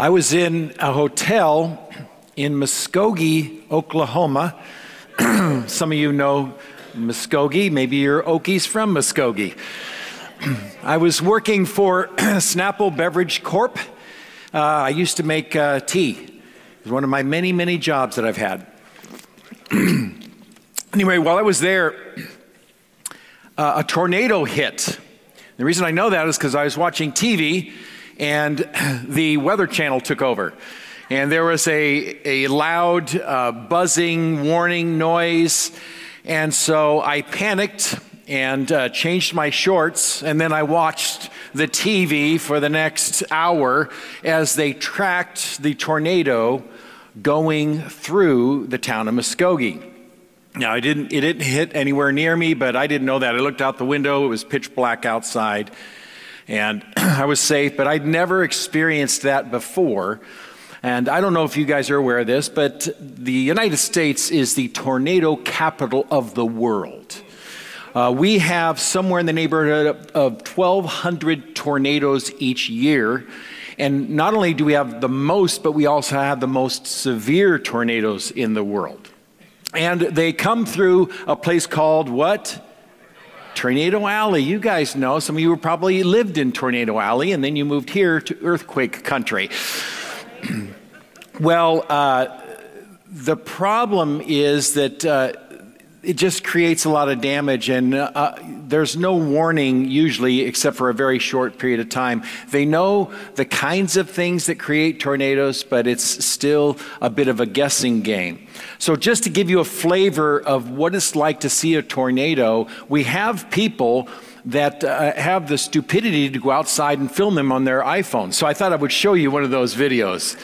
I was in a hotel in Muskogee, Oklahoma. Some of you know Muskogee. Maybe you're Okies from Muskogee. I was working for Snapple Beverage Corp. Uh, I used to make uh, tea. It was one of my many, many jobs that I've had. anyway, while I was there, uh, a tornado hit. The reason I know that is because I was watching TV and the Weather Channel took over. And there was a, a loud uh, buzzing warning noise. And so I panicked and uh, changed my shorts. And then I watched the TV for the next hour as they tracked the tornado going through the town of Muskogee. Now, I didn't, it didn't hit anywhere near me, but I didn't know that. I looked out the window, it was pitch black outside and I was safe, but I'd never experienced that before. And I don't know if you guys are aware of this, but the United States is the tornado capital of the world. Uh, we have somewhere in the neighborhood of 1,200 tornadoes each year. And not only do we have the most, but we also have the most severe tornadoes in the world. And they come through a place called what? Tornado Alley, you guys know. Some of you probably lived in Tornado Alley and then you moved here to earthquake country. well, uh, the problem is that uh, it just creates a lot of damage, and uh, there's no warning usually, except for a very short period of time. They know the kinds of things that create tornadoes, but it's still a bit of a guessing game. So, just to give you a flavor of what it's like to see a tornado, we have people that uh, have the stupidity to go outside and film them on their iPhone. So, I thought I would show you one of those videos.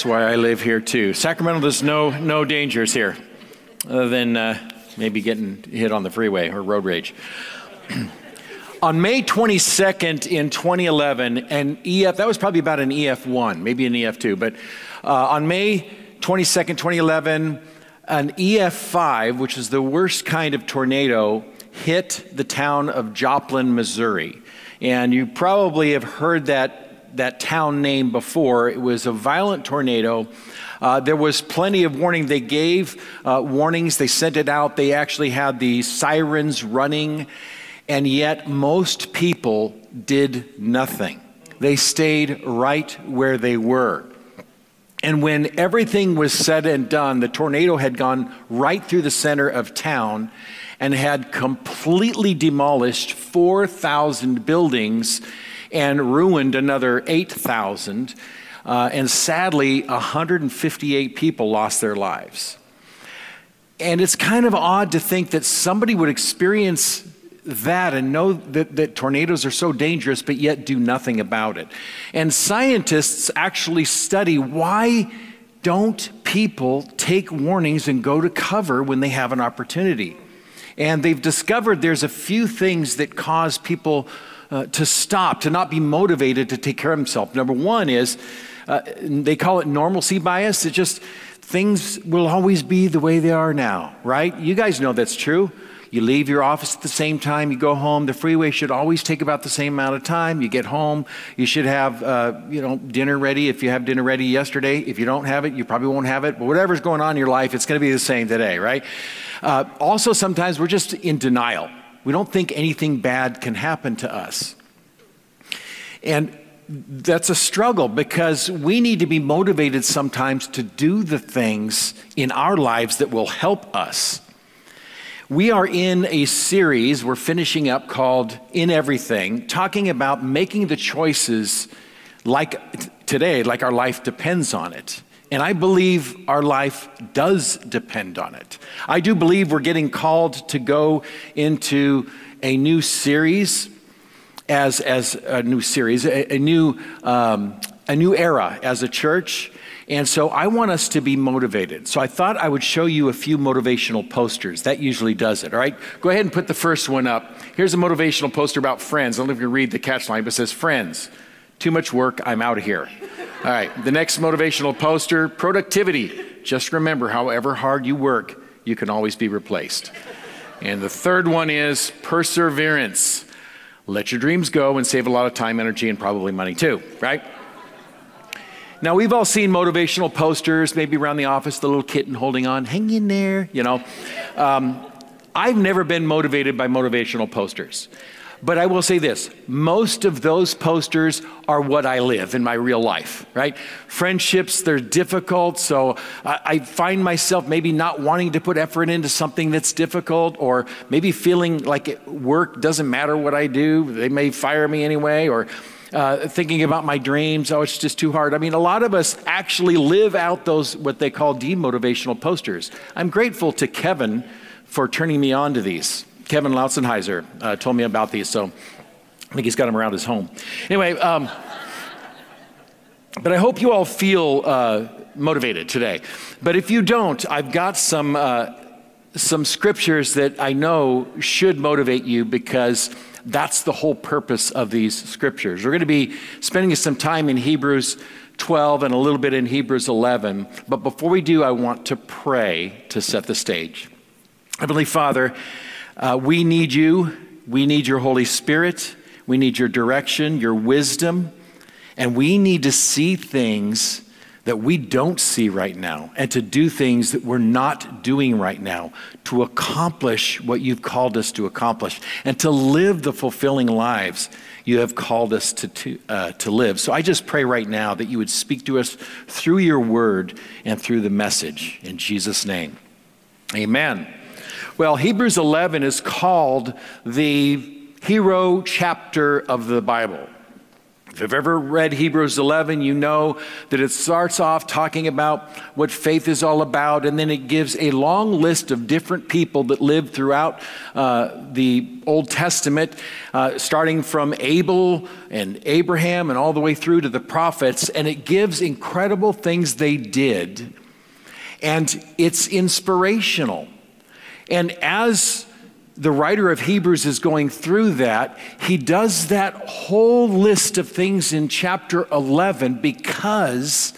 That's why I live here too. Sacramento, there's no, no dangers here, other than uh, maybe getting hit on the freeway or road rage. on May 22nd in 2011, an EF, that was probably about an EF1, maybe an EF2, but uh, on May 22nd, 2011, an EF5, which is the worst kind of tornado, hit the town of Joplin, Missouri. And you probably have heard that that town name before. It was a violent tornado. Uh, there was plenty of warning. They gave uh, warnings, they sent it out. They actually had the sirens running, and yet most people did nothing. They stayed right where they were. And when everything was said and done, the tornado had gone right through the center of town and had completely demolished 4,000 buildings and ruined another 8,000. Uh, and sadly, 158 people lost their lives. And it's kind of odd to think that somebody would experience that and know that, that tornadoes are so dangerous, but yet do nothing about it. And scientists actually study why don't people take warnings and go to cover when they have an opportunity? And they've discovered there's a few things that cause people uh, to stop, to not be motivated to take care of himself. Number one is uh, they call it normalcy bias. It just things will always be the way they are now, right? You guys know that's true. You leave your office at the same time, you go home. The freeway should always take about the same amount of time. You get home, you should have uh, you know dinner ready if you have dinner ready yesterday. If you don't have it, you probably won't have it. But whatever's going on in your life, it's going to be the same today, right? Uh, also, sometimes we're just in denial. We don't think anything bad can happen to us. And that's a struggle because we need to be motivated sometimes to do the things in our lives that will help us. We are in a series we're finishing up called In Everything, talking about making the choices like today, like our life depends on it. And I believe our life does depend on it. I do believe we're getting called to go into a new series as, as a new series, a, a new um, a new era as a church. And so I want us to be motivated. So I thought I would show you a few motivational posters. That usually does it, all right? Go ahead and put the first one up. Here's a motivational poster about friends. I don't know if you read the catch line, but it says, Friends, too much work, I'm out of here. All right, the next motivational poster productivity. Just remember, however hard you work, you can always be replaced. And the third one is perseverance. Let your dreams go and save a lot of time, energy, and probably money too, right? Now, we've all seen motivational posters, maybe around the office, the little kitten holding on, hang in there, you know. Um, I've never been motivated by motivational posters. But I will say this most of those posters are what I live in my real life, right? Friendships, they're difficult, so I, find myself maybe not wanting to put effort into something that's difficult, or maybe feeling like work doesn't matter what I do, they may fire me anyway, or uh, thinking about my dreams. Oh, it's just too hard. I mean, a lot of us actually live out those, what they call demotivational posters. I'm grateful to Kevin for turning me on to these. Kevin Lautzenheiser uh, told me about these, so I think he's got them around his home. Anyway, um, but I hope you all feel uh, motivated today. But if you don't, I've got some, uh, some scriptures that I know should motivate you because that's the whole purpose of these scriptures. We're going to be spending some time in Hebrews 12 and a little bit in Hebrews 11. But before we do, I want to pray to set the stage. Heavenly Father, uh, we need you. We need your Holy Spirit. We need your direction, your wisdom. And we need to see things that we don't see right now and to do things that we're not doing right now to accomplish what you've called us to accomplish and to live the fulfilling lives you have called us to, to, uh, to live. So I just pray right now that you would speak to us through your word and through the message. In Jesus' name, amen. Well, Hebrews 11 is called the hero chapter of the Bible. If you've ever read Hebrews 11, you know that it starts off talking about what faith is all about, and then it gives a long list of different people that lived throughout uh, the Old Testament, uh, starting from Abel and Abraham and all the way through to the prophets, and it gives incredible things they did, and it's inspirational. And as the writer of Hebrews is going through that, he does that whole list of things in chapter 11 because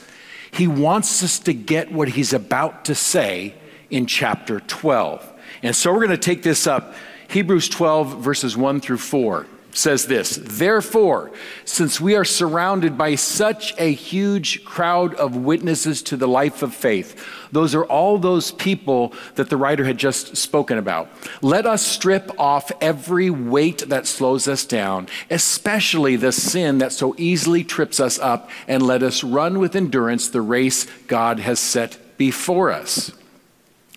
he wants us to get what he's about to say in chapter 12. And so we're going to take this up Hebrews 12, verses 1 through 4 says this Therefore, since we are surrounded by such a huge crowd of witnesses to the life of faith, those are all those people that the writer had just spoken about. Let us strip off every weight that slows us down, especially the sin that so easily trips us up, and let us run with endurance the race God has set before us.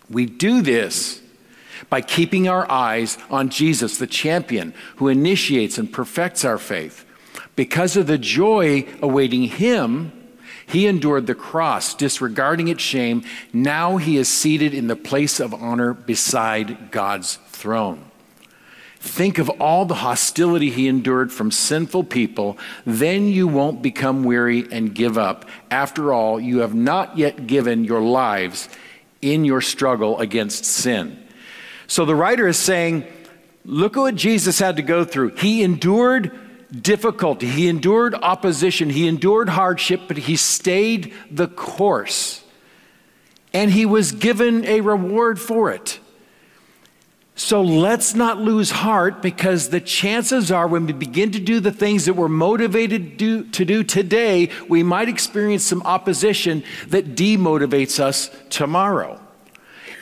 We do this by keeping our eyes on Jesus, the champion who initiates and perfects our faith. Because of the joy awaiting him, he endured the cross, disregarding its shame. Now he is seated in the place of honor beside God's throne. Think of all the hostility he endured from sinful people. Then you won't become weary and give up. After all, you have not yet given your lives in your struggle against sin. So the writer is saying, look at what Jesus had to go through. He endured difficulty, he endured opposition, he endured hardship, but he stayed the course. And he was given a reward for it. So let's not lose heart because the chances are when we begin to do the things that we're motivated do, to do today, we might experience some opposition that demotivates us tomorrow.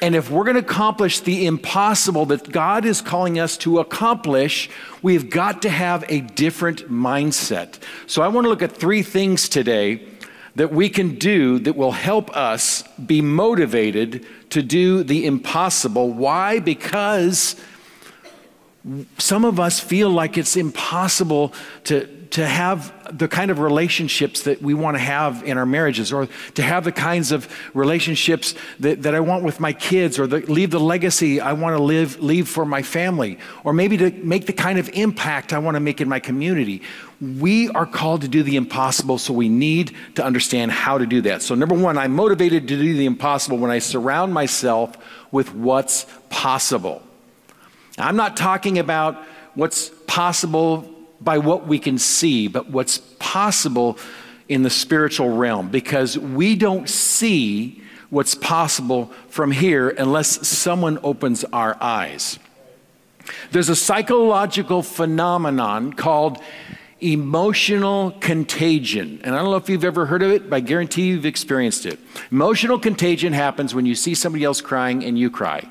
And if we're going to accomplish the impossible that God is calling us to accomplish, we've got to have a different mindset. So I want to look at three things today that we can do that will help us be motivated to do the impossible. Why? Because some of us feel like it's impossible to, to have the kind of relationships that we want to have in our marriages, or to have the kinds of relationships that, that I want with my kids, or the, leave the legacy I want to live, leave for my family, or maybe to make the kind of impact I want to make in my community. We are called to do the impossible, so we need to understand how to do that. So, number one, I'm motivated to do the impossible when I surround myself with what's possible. I'm not talking about what's possible by what we can see, but what's possible in the spiritual realm because we don't see what's possible from here unless someone opens our eyes. There's a psychological phenomenon called emotional contagion. And I don't know if you've ever heard of it, but I guarantee you've experienced it. Emotional contagion happens when you see somebody else crying and you cry.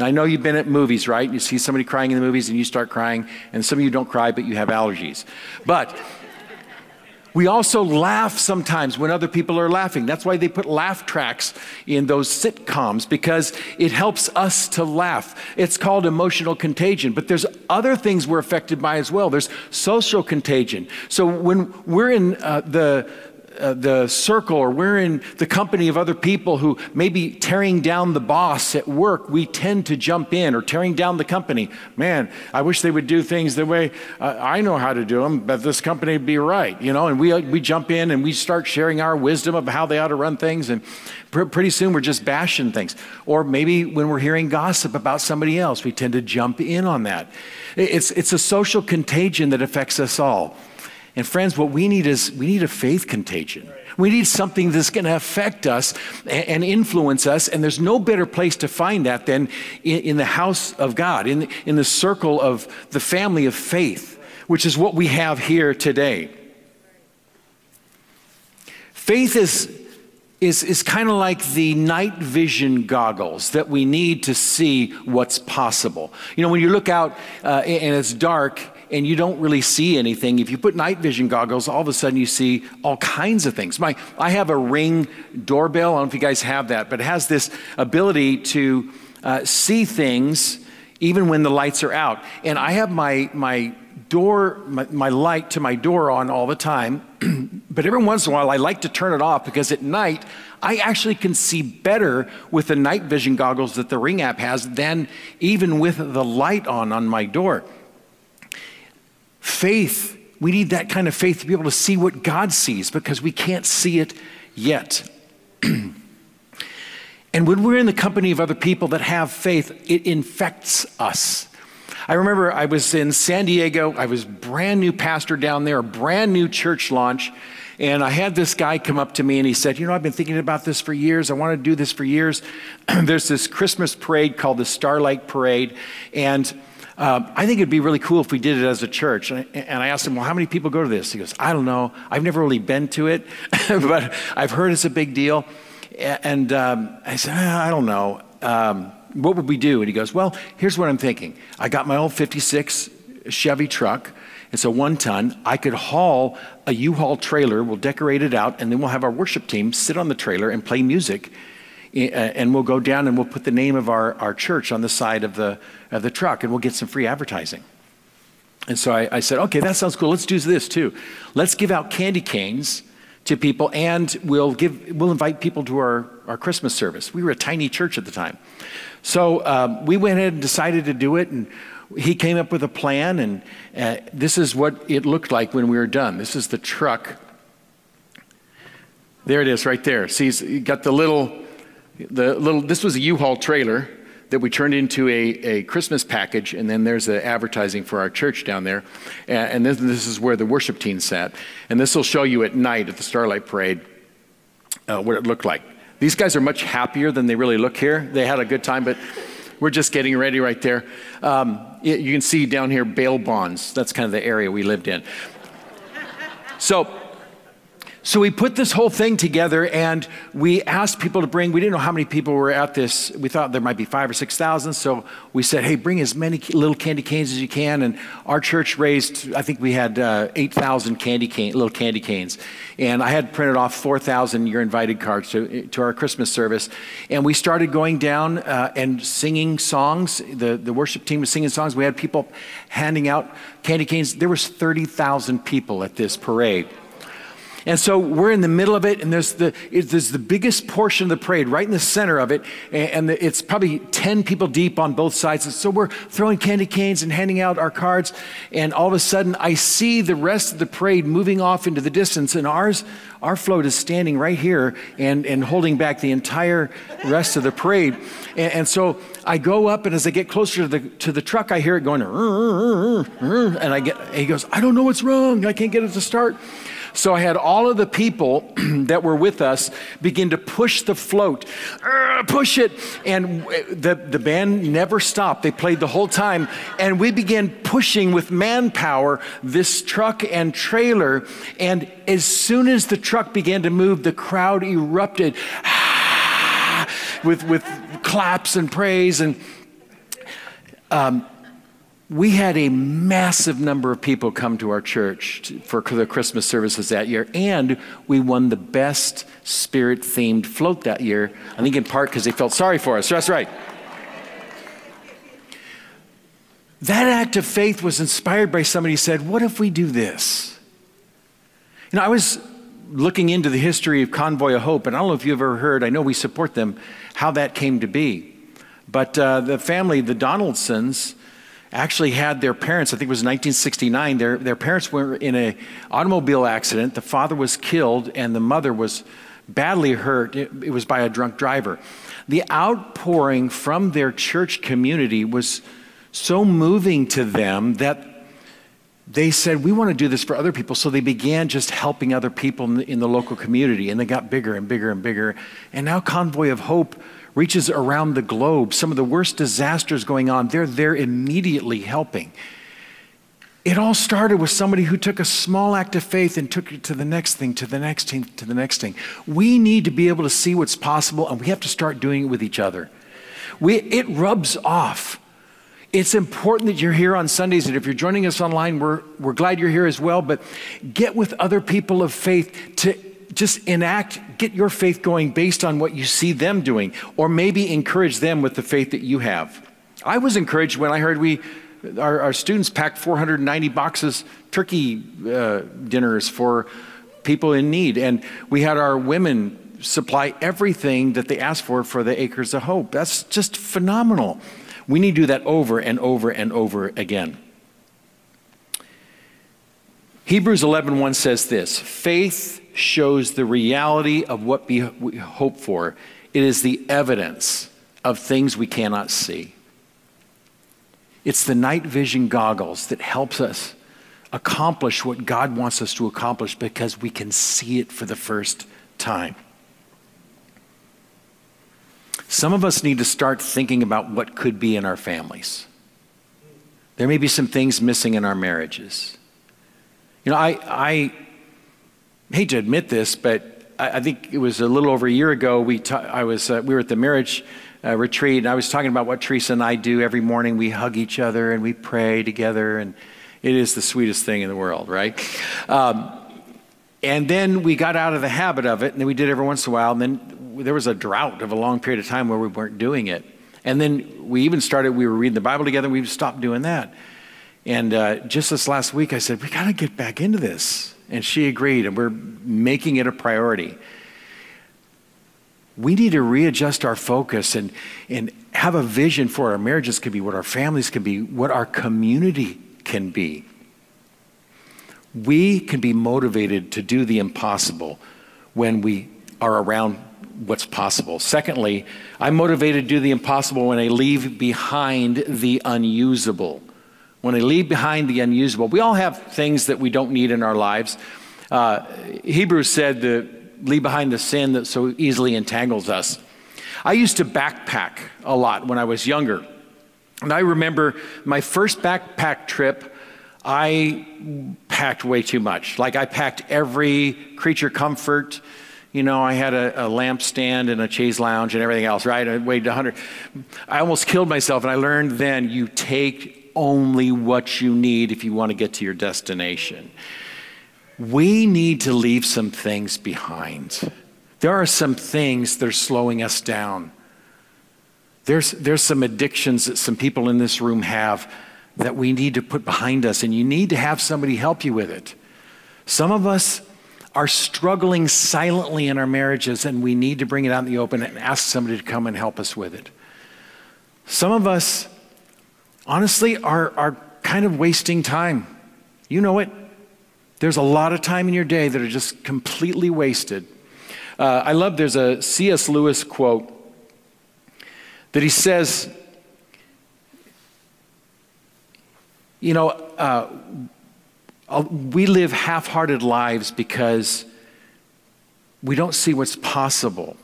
And I know you've been at movies, right? You see somebody crying in the movies and you start crying, and some of you don't cry, but you have allergies. But we also laugh sometimes when other people are laughing. That's why they put laugh tracks in those sitcoms because it helps us to laugh. It's called emotional contagion, but there's other things we're affected by as well. There's social contagion. So when we're in uh, the uh, the circle or we're in the company of other people who may be tearing down the boss at work, we tend to jump in or tearing down the company. Man, I wish they would do things the way uh, I know how to do them, but this company would be right, you know. And we, we jump in and we start sharing our wisdom of how they ought to run things. And pr- pretty soon we're just bashing things. Or maybe when we're hearing gossip about somebody else, we tend to jump in on that. It's, it's a social contagion that affects us all. And friends, what we need is we need a faith contagion. We need something that's going to affect us and influence us. And there's no better place to find that than in, the house of God, in, in the circle of the family of faith, which is what we have here today. Faith is, is, is kind of like the night vision goggles that we need to see what's possible. You know, when you look out uh, and it's dark, and you don't really see anything. If you put night vision goggles, all of a sudden you see all kinds of things. My, I have a ring doorbell. I don't know if you guys have that, but it has this ability to uh, see things even when the lights are out. And I have my, my door, my, my light to my door on all the time, but every once in a while I like to turn it off because at night I actually can see better with the night vision goggles that the Ring app has than even with the light on on my door. Faith, we need that kind of faith to be able to see what God sees because we can't see it yet. and when we're in the company of other people that have faith, it infects us. I remember I was in San Diego. I was brand new pastor down there, a brand new church launch. And I had this guy come up to me and he said, You know, I've been thinking about this for years. I want to do this for years. There's this Christmas parade called the Starlight Parade. And um, I think it'd be really cool if we did it as a church. And I, and I, asked him, Well, how many people go to this? He goes, I don't know. I've never really been to it, but I've heard it's a big deal. And um, I said, ah, I don't know. Um, what would we do? And he goes, Well, here's what I'm thinking. I got my old 56 Chevy truck. It's a one ton. I could haul a U Haul trailer, we'll decorate it out, and then we'll have our worship team sit on the trailer and play music and we'll go down and we'll put the name of our, our church on the side of the, of the truck and we'll get some free advertising. And so I, I said, okay, that sounds cool. Let's do this too. Let's give out candy canes to people and we'll, give, we'll invite people to our, our Christmas service. We were a tiny church at the time. So um, we went ahead and decided to do it. And he came up with a plan. And uh, this is what it looked like when we were done. This is the truck. There it is right there. See, he's got the little the little, this was a U-Haul trailer that we turned into a, a Christmas package, and then there's the advertising for our church down there. And, this, this is where the worship team sat. And this will show you at night at the Starlight Parade uh, what it looked like. These guys are much happier than they really look here. They had a good time, but we're just getting ready right there. Um, you can see down here bail bonds. That's kind of the area we lived in. So, So we put this whole thing together and we asked people to bring, we didn't know how many people were at this. We thought there might be five or 6,000. So we said, hey, bring as many little candy canes as you can. And our church raised, I think we had uh, 8,000 candy cane, little candy canes. And I had printed off 4,000 your invited cards to, to our Christmas service. And we started going down uh, and singing songs. The, the worship team was singing songs. We had people handing out candy canes. There was 30,000 people at this parade. And so we're in the middle of it, and there's the, there's the biggest portion of the parade right in the center of it, and it's probably 10 people deep on both sides. And so we're throwing candy canes and handing out our cards, and all of a sudden I see the rest of the parade moving off into the distance, and ours, our float is standing right here and, and holding back the entire rest of the parade. And, and so I go up, and as I get closer to the, to the truck, I hear it going, and I get, he goes, I don't know what's wrong. I can't get it to start. So I had all of the people that were with us begin to push the float, push it. And the, the band never stopped. They played the whole time. And we began pushing with manpower this truck and trailer. And as soon as the truck began to move, the crowd erupted with, with claps and praise. And um, we had a massive number of people come to our church for the Christmas services that year, and we won the best spirit themed float that year. I think in part because they felt sorry for us. That's right. That act of faith was inspired by somebody who said, What if we do this? You know, I was looking into the history of Convoy of Hope, and I don't know if you've ever heard, I know we support them, how that came to be. But uh, the family, the Donaldsons, actually had their parents, I think it was 1969, their, their parents were in an automobile accident. The father was killed and the mother was badly hurt. It, it was by a drunk driver. The outpouring from their church community was so moving to them that they said, We want to do this for other people. So they began just helping other people in the, in the local community, and they got bigger and bigger and bigger. And now Convoy of Hope reaches around the globe. Some of the worst disasters going on, they're there immediately helping. It all started with somebody who took a small act of faith and took it to the next thing, to the next thing, to the next thing. We need to be able to see what's possible, and we have to start doing it with each other. We, it rubs off. It's important that you're here on Sundays, and if you're joining us online, we're, we're glad you're here as well. But get with other people of faith to just enact, get your faith going based on what you see them doing, or maybe encourage them with the faith that you have. I was encouraged when I heard we, our, our students packed 490 boxes turkey uh, dinners for people in need, and we had our women supply everything that they asked for for the Acres of Hope. That's just phenomenal. We need to do that over and over and over again. Hebrews 11:1 says this, faith shows the reality of what we hope for. It is the evidence of things we cannot see. It's the night vision goggles that helps us accomplish what God wants us to accomplish because we can see it for the first time. Some of us need to start thinking about what could be in our families. There may be some things missing in our marriages. You know, I, I hate to admit this, but I, I, think it was a little over a year ago. We ta- I was uh, we were at the marriage uh, retreat, and I was talking about what Teresa and I do every morning. We hug each other and we pray together, and it is the sweetest thing in the world, right? Um, and then we got out of the habit of it, and then we did every once in a while. And then there was a drought of a long period of time where we weren't doing it. And then we even started. We were reading the Bible together. and We stopped doing that. And uh, just this last week, I said, we got to get back into this. And she agreed, and we're making it a priority. We need to readjust our focus and, and have a vision for our marriages can be, what our families can be, what our community can be. We can be motivated to do the impossible when we are around what's possible. Secondly, I'm motivated to do the impossible when I leave behind the unusable when they leave behind the unusable. We all have things that we don't need in our lives. Uh, Hebrews said to leave behind the sin that so easily entangles us. I used to backpack a lot when I was younger. And I remember my first backpack trip, I packed way too much. Like I packed every creature comfort. You know, I had a, a lamp stand and a chaise lounge and everything else, right? I weighed 100. I almost killed myself, and I learned then you take only what you need if you want to get to your destination. We need to leave some things behind. There are some things that are slowing us down. There's, there's some addictions that some people in this room have that we need to put behind us, and you need to have somebody help you with it. Some of us are struggling silently in our marriages, and we need to bring it out in the open and ask somebody to come and help us with it. Some of us, honestly, are, are kind of wasting time. You know it. There's a lot of time in your day that are just completely wasted. Uh, I love there's a C.S. Lewis quote that he says, You know, uh, we live half hearted lives because we don't see what's possible.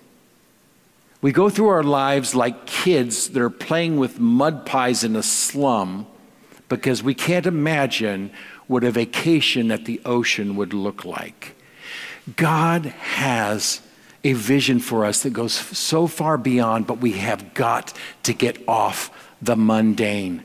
We go through our lives like kids that are playing with mud pies in a slum because we can't imagine what a vacation at the ocean would look like. God has a vision for us that goes so far beyond, but we have got to get off the mundane.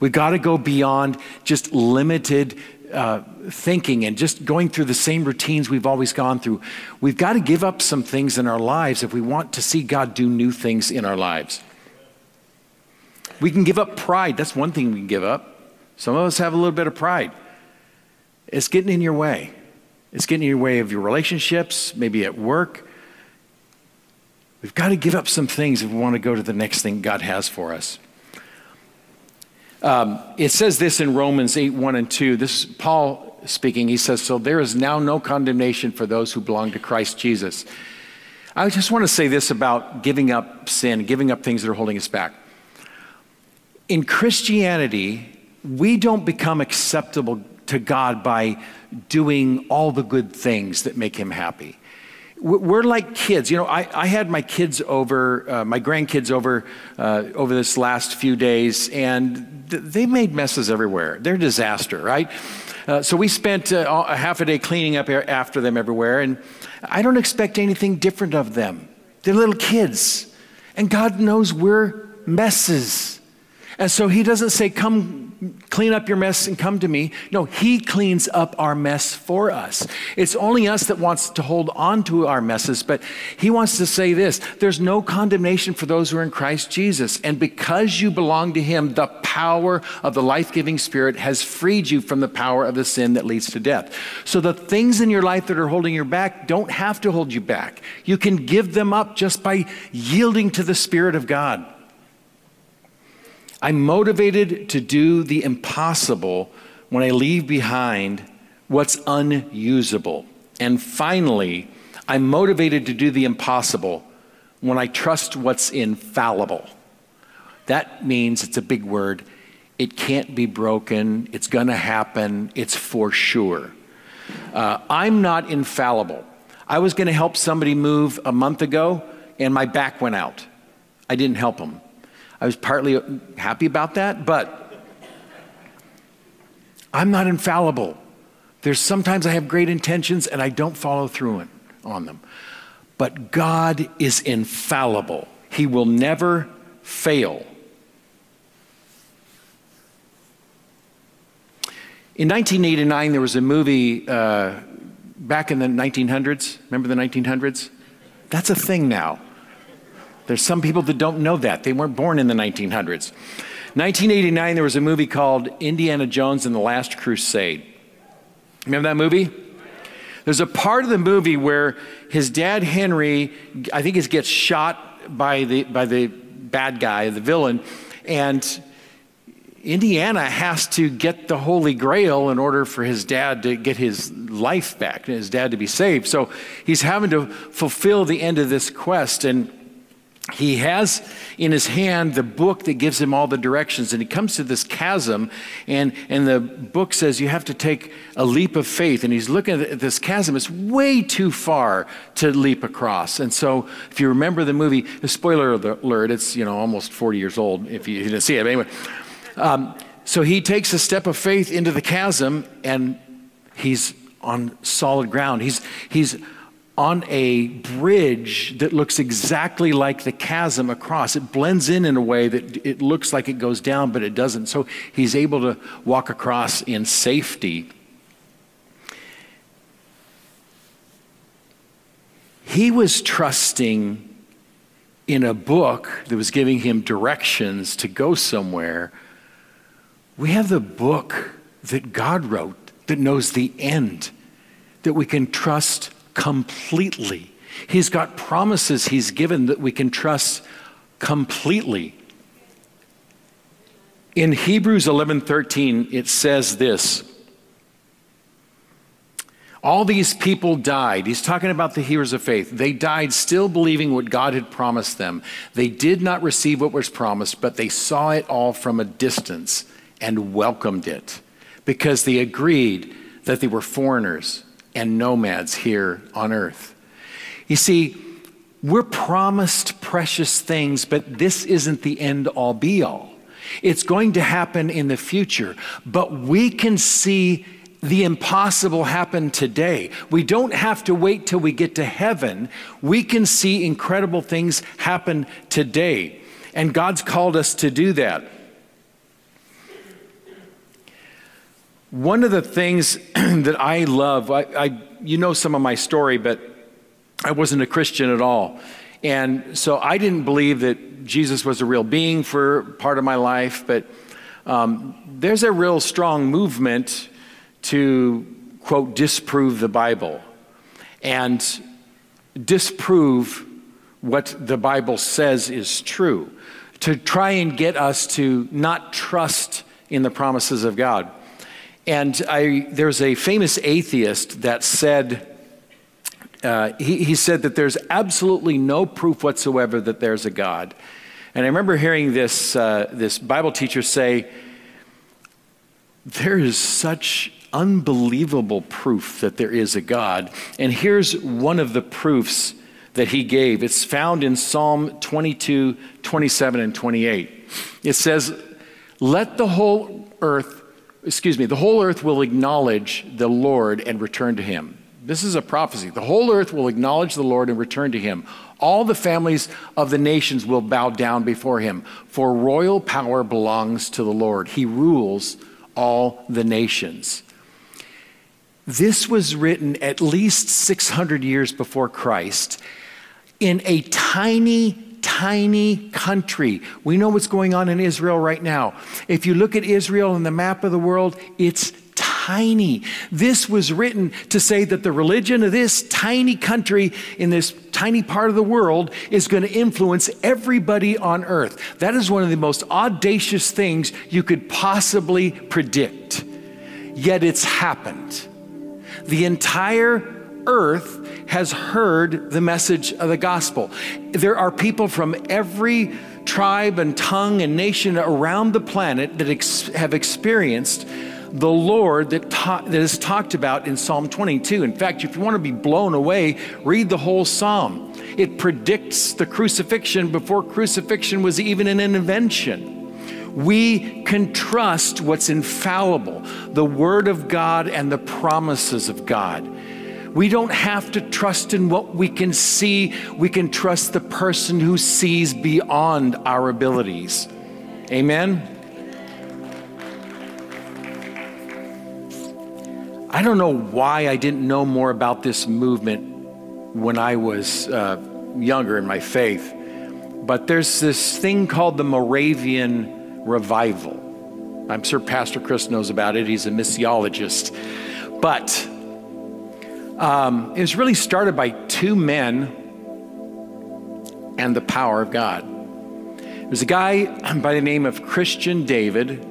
We've got to go beyond just limited uh, thinking and just going through the same routines we've always gone through. We've got to give up some things in our lives if we want to see God do new things in our lives. We can give up pride. That's one thing we can give up. Some of us have a little bit of pride. It's getting in your way. It's getting in your way of your relationships, maybe at work. We've got to give up some things if we want to go to the next thing God has for us. Um, it says this in Romans 8 1 and 2. This is Paul speaking. He says, So there is now no condemnation for those who belong to Christ Jesus. I just want to say this about giving up sin, giving up things that are holding us back. In Christianity, we don't become acceptable to God by doing all the good things that make Him happy we're like kids. You know, I, I had my kids over, uh, my grandkids over, uh, over this last few days, and th- they made messes everywhere. They're a disaster, right? Uh, so we spent uh, a half a day cleaning up after them everywhere, and I don't expect anything different of them. They're little kids, and God knows we're messes. And so He doesn't say, Come clean up your mess and come to me. No, He cleans up our mess for us. It's only us that wants to hold on to our messes, but He wants to say this there's no condemnation for those who are in Christ Jesus. And because you belong to Him, the power of the life giving Spirit has freed you from the power of the sin that leads to death. So the things in your life that are holding you back don't have to hold you back. You can give them up just by yielding to the Spirit of God. I'm motivated to do the impossible when I leave behind what's unusable. And finally, I'm motivated to do the impossible when I trust what's infallible. That means it's a big word. It can't be broken. It's going to happen. It's for sure. Uh, I'm not infallible. I was going to help somebody move a month ago, and my back went out. I didn't help them. I was partly happy about that, but I'm not infallible. There's sometimes I have great intentions and I don't follow through on them. But God is infallible, He will never fail. In 1989, there was a movie uh, back in the 1900s. Remember the 1900s? That's a thing now. There's some people that don't know that. They weren't born in the 1900s. 1989, there was a movie called Indiana Jones and the Last Crusade. Remember that movie? There's a part of the movie where his dad Henry, I think, he gets shot by the, by the bad guy, the villain, and Indiana has to get the Holy Grail in order for his dad to get his life back, his dad to be saved. So he's having to fulfill the end of this quest. And he has in his hand the book that gives him all the directions and he comes to this chasm and, and the book says you have to take a leap of faith and he's looking at this chasm. It's way too far to leap across. And so if you remember the movie spoiler alert it's you know almost 40 years old if you, didn't see it but anyway. Um, so he takes a step of faith into the chasm and He's on solid ground. He's, he's on a bridge that looks exactly like the chasm across. It blends in in a way that it looks like it goes down, but it doesn't. So he's able to walk across in safety. He was trusting in a book that was giving him directions to go somewhere. We have the book that God wrote that knows the end, that we can trust completely. He's got promises He's given that we can trust completely. In Hebrews 11:13 it says this all these people died. He's talking about the heroes of faith. They died still believing what God had promised them. They did not receive what was promised, but they saw it all from a distance and welcomed it because they agreed that they were foreigners and nomads here on earth. You see, we're promised precious things, but this isn't the end all be all. It's going to happen in the future, but we can see the impossible happen today. We don't have to wait till we get to heaven. We can see incredible things happen today. And God's called us to do that. One of the things that I love, I, I, you know some of my story, but I wasn't a Christian at all. And so I didn't believe that Jesus was a real being for part of my life, but um, there's a real strong movement to, quote, disprove the Bible and disprove what the Bible says is true, to try and get us to not trust in the promises of God. And I, there's a famous atheist that said, uh, he, he said that there's absolutely no proof whatsoever that there's a God. And I remember hearing this, uh, this Bible teacher say, There is such unbelievable proof that there is a God. And here's one of the proofs that he gave. It's found in Psalm 22, 27, and 28. It says, Let the whole earth excuse me, the whole earth will acknowledge the Lord and return to him. This is a prophecy. The whole earth will acknowledge the Lord and return to him. All the families of the nations will bow down before him, for royal power belongs to the Lord. He rules all the nations. This was written at least 600 years before Christ in a tiny tiny country. We know what's going on in Israel right now. If you look at Israel on the map of the world, it's tiny. This was written to say that the religion of this tiny country in this tiny part of the world is going to influence everybody on earth. That is one of the most audacious things you could possibly predict. Yet it's happened. The entire earth has heard the message of the gospel. There are people from every tribe and tongue and nation around the planet that ex- have experienced the Lord that, ta- that is talked about in Psalm 22. In fact, if you want to be blown away, read the whole psalm. It predicts the crucifixion before crucifixion was even an invention. We can trust what's infallible, the Word of God and the promises of God. We don't have to trust in what we can see. We can trust the person who sees beyond our abilities. Amen? I don't know why I didn't know more about this movement when I was uh, younger in my faith, but there's this thing called the Moravian Revival. I'm sure Pastor Chris knows about it, he's a missiologist. But um, it was really started by two men and the power of God. There was a guy by the name of Christian David,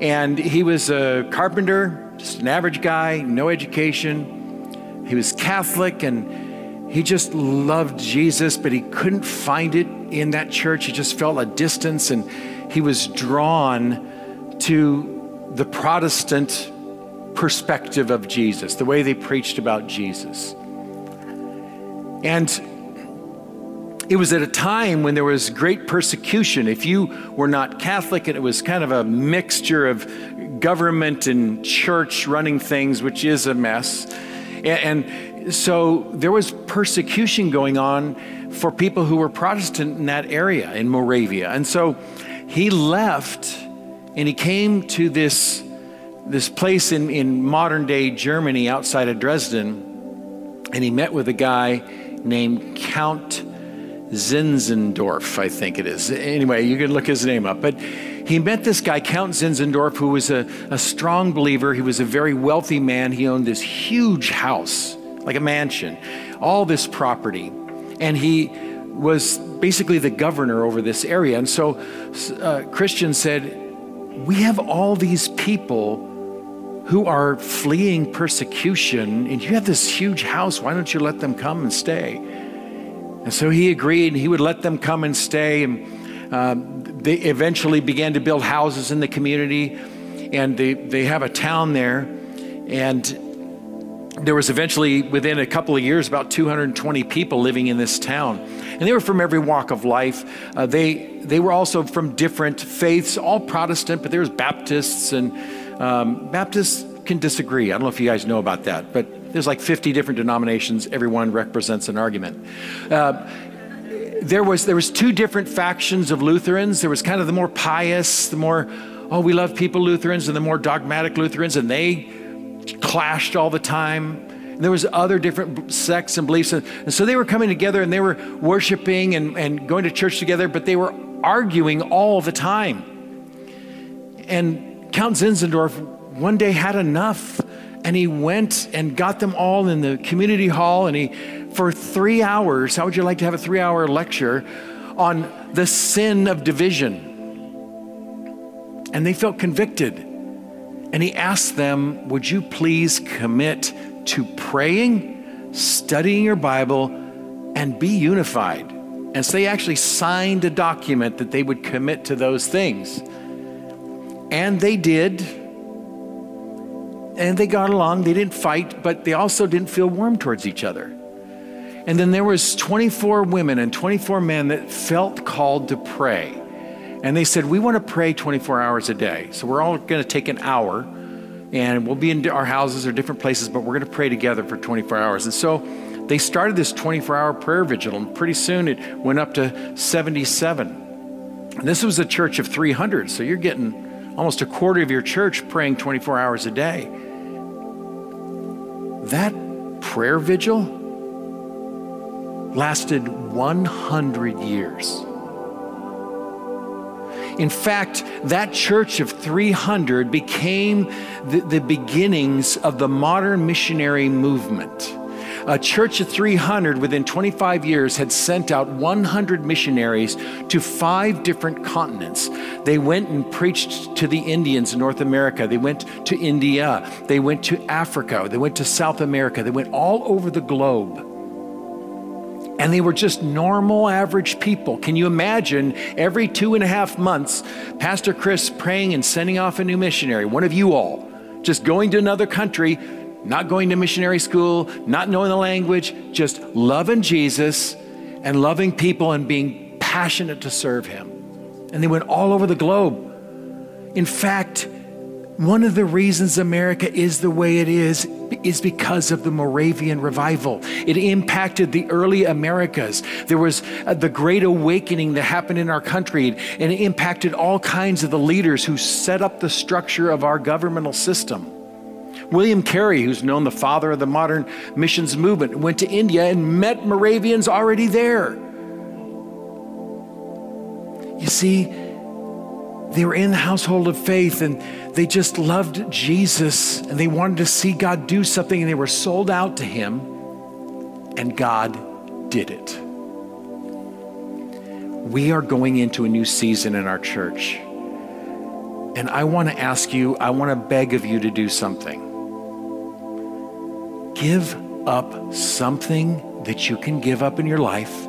and he was a carpenter, just an average guy, no education. He was Catholic and he just loved Jesus, but he couldn't find it in that church. He just felt a distance and he was drawn to the Protestant perspective of Jesus, the way they preached about Jesus. And it was at a time when there was great persecution. If you were not Catholic, and it was kind of a mixture of government and church running things, which is a mess. And, and so there was persecution going on for people who were Protestant in that area in Moravia. And so he left and he came to this, this place in, in modern day Germany outside of Dresden. And he met with a guy named Count Zinzendorf, I think it is. Anyway, you can look his name up. But he met this guy, Count Zinzendorf, who was a, a strong believer. He was a very wealthy man. He owned this huge house, like a mansion, all this property. And he was basically the governor over this area. And so uh, Christian said, We have all these people who are fleeing persecution, and you have this huge house. Why don't you let them come and stay? And so he agreed, he would let them come and stay. And uh, they eventually began to build houses in the community, and they, they have a town there. And there was eventually, within a couple of years, about 220 people living in this town. And they were from every walk of life. Uh, they, they were also from different faiths, all Protestant, but there was Baptists, and um, Baptists can disagree. I don't know if you guys know about that, but there's like 50 different denominations. Everyone represents an argument. Uh, there was there was two different factions of Lutherans. There was kind of the more pious, the more oh we love people Lutherans, and the more dogmatic Lutherans, and they clashed all the time. And there was other different sects and beliefs, and, and so they were coming together and they were worshiping and, and going to church together, but they were arguing all the time. And Count Zinzendorf one day had enough and he went and got them all in the community hall and he for three hours how would you like to have a three hour lecture on the sin of division? And they felt convicted. And he asked them would you please commit to praying studying your bible and be unified? And so they actually signed a document that they would commit to those things and they did and they got along. They didn't fight, but they also didn't feel warm towards each other. And then there was 24 women and 24 men that felt called to pray. And they said, "We want to pray 24 hours a day. So we're all going to take an hour and we'll be in our houses or different places, but we're going to pray together for 24 hours." And so they started this 24-hour prayer vigil, and pretty soon it went up to 77. And this was a church of 300, so you're getting almost a quarter of your church praying 24 hours a day. That prayer vigil lasted 100 years. In fact, that church of 300 became the, the, beginnings of the modern missionary movement a church of 300 within 25 years had sent out 100 missionaries to five different continents. They went and preached to the Indians in North America. They went to India. They went to Africa. They went to South America. They went all over the globe. And they were just normal, average people. Can you imagine every two and a half months, Pastor Chris praying and sending off a new missionary, one of you all, just going to another country not going to missionary school, not knowing the language, just loving Jesus and loving people and being passionate to serve Him. And they went all over the globe. In fact, one of the reasons America is the way it is is because of the Moravian revival. It impacted the early Americas. There was uh, the great awakening that happened in our country, and it impacted all kinds of the leaders who set up the structure of our governmental system. William Carey, who's known the father of the modern missions movement, went to India and met Moravians already there. You see, they were in the household of faith and they just loved Jesus and they wanted to see God do something and they were sold out to Him, and God did it. We are going into a new season in our church. And I want to ask you, I want to beg of you to do something give up something that you can give up in your life.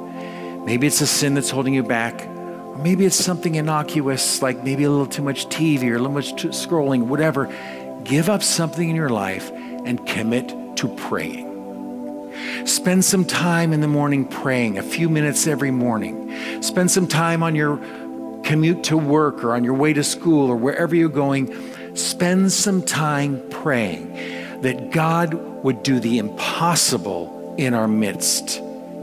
Maybe it's a sin that's holding you back. Or maybe it's something innocuous, like maybe a little too much TV or a little much scrolling, whatever. Give up something in your life and commit to praying. Spend some time in the morning praying, a few minutes every morning. Spend some time on your commute to work or on your way to school or wherever you're going spend some time praying that God would do the impossible in our midst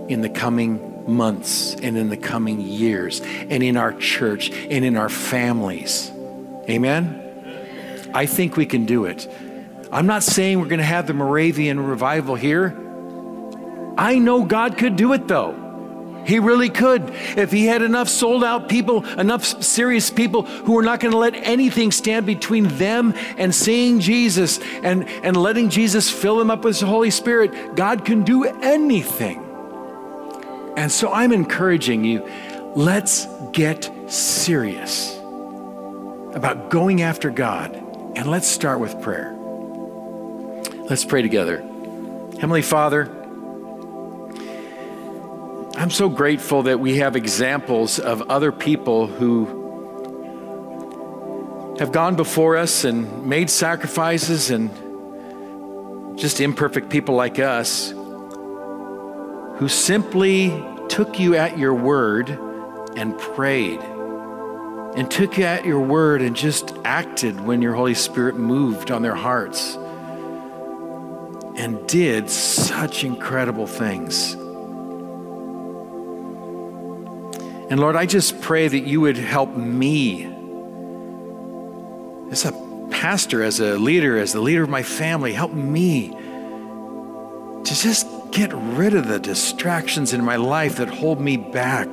in the coming months and in the coming years and in our church and in our families. Amen? I think we can do it. I'm not saying we're going to have the Moravian revival here. I know God could do it though. He really could. If he had enough sold out people, enough serious people who are not going to let anything stand between them and seeing Jesus and, and letting Jesus fill them up with the Holy Spirit, God can do anything. And so I'm encouraging you let's get serious about going after God. And let's start with prayer. Let's pray together. Heavenly Father, I'm so grateful that we have examples of other people who have gone before us and made sacrifices and just imperfect people like us who simply took you at your word and prayed and took you at your word and just acted when your Holy Spirit moved on their hearts and did such incredible things. And Lord, I just pray that you would help me as a pastor, as a leader, as the leader of my family, help me to just get rid of the distractions in my life that hold me back,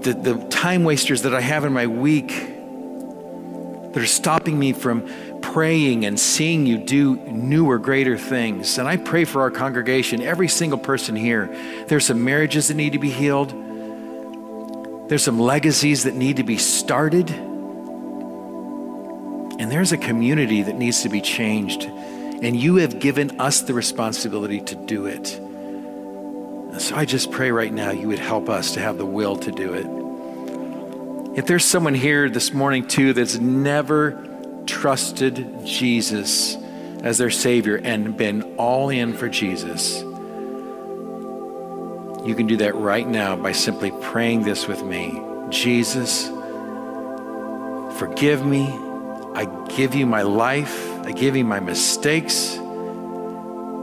the, the time wasters that I have in my week that are stopping me from praying and seeing you do newer, greater things. And I pray for our congregation, every single person here. There's some marriages that need to be healed, there's some legacies that need to be started, and there's a community that needs to be changed. And you have given us the responsibility to do it. So I just pray right now you would help us to have the will to do it. If there's someone here this morning too that's never trusted Jesus as their Savior and been all in for Jesus, you can do that right now by simply praying this with me Jesus, forgive me. I give you my life. I give you my mistakes.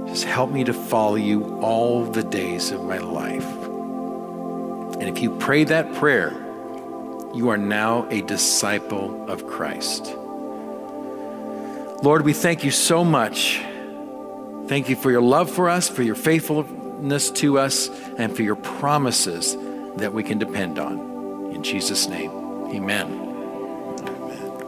Just help me to follow you all the days of my life. And if you pray that prayer, you are now a disciple of Christ. Lord, we thank you so much. Thank you for your love for us, for your faithfulness to us, and for your promises that we can depend on. In Jesus' name, amen.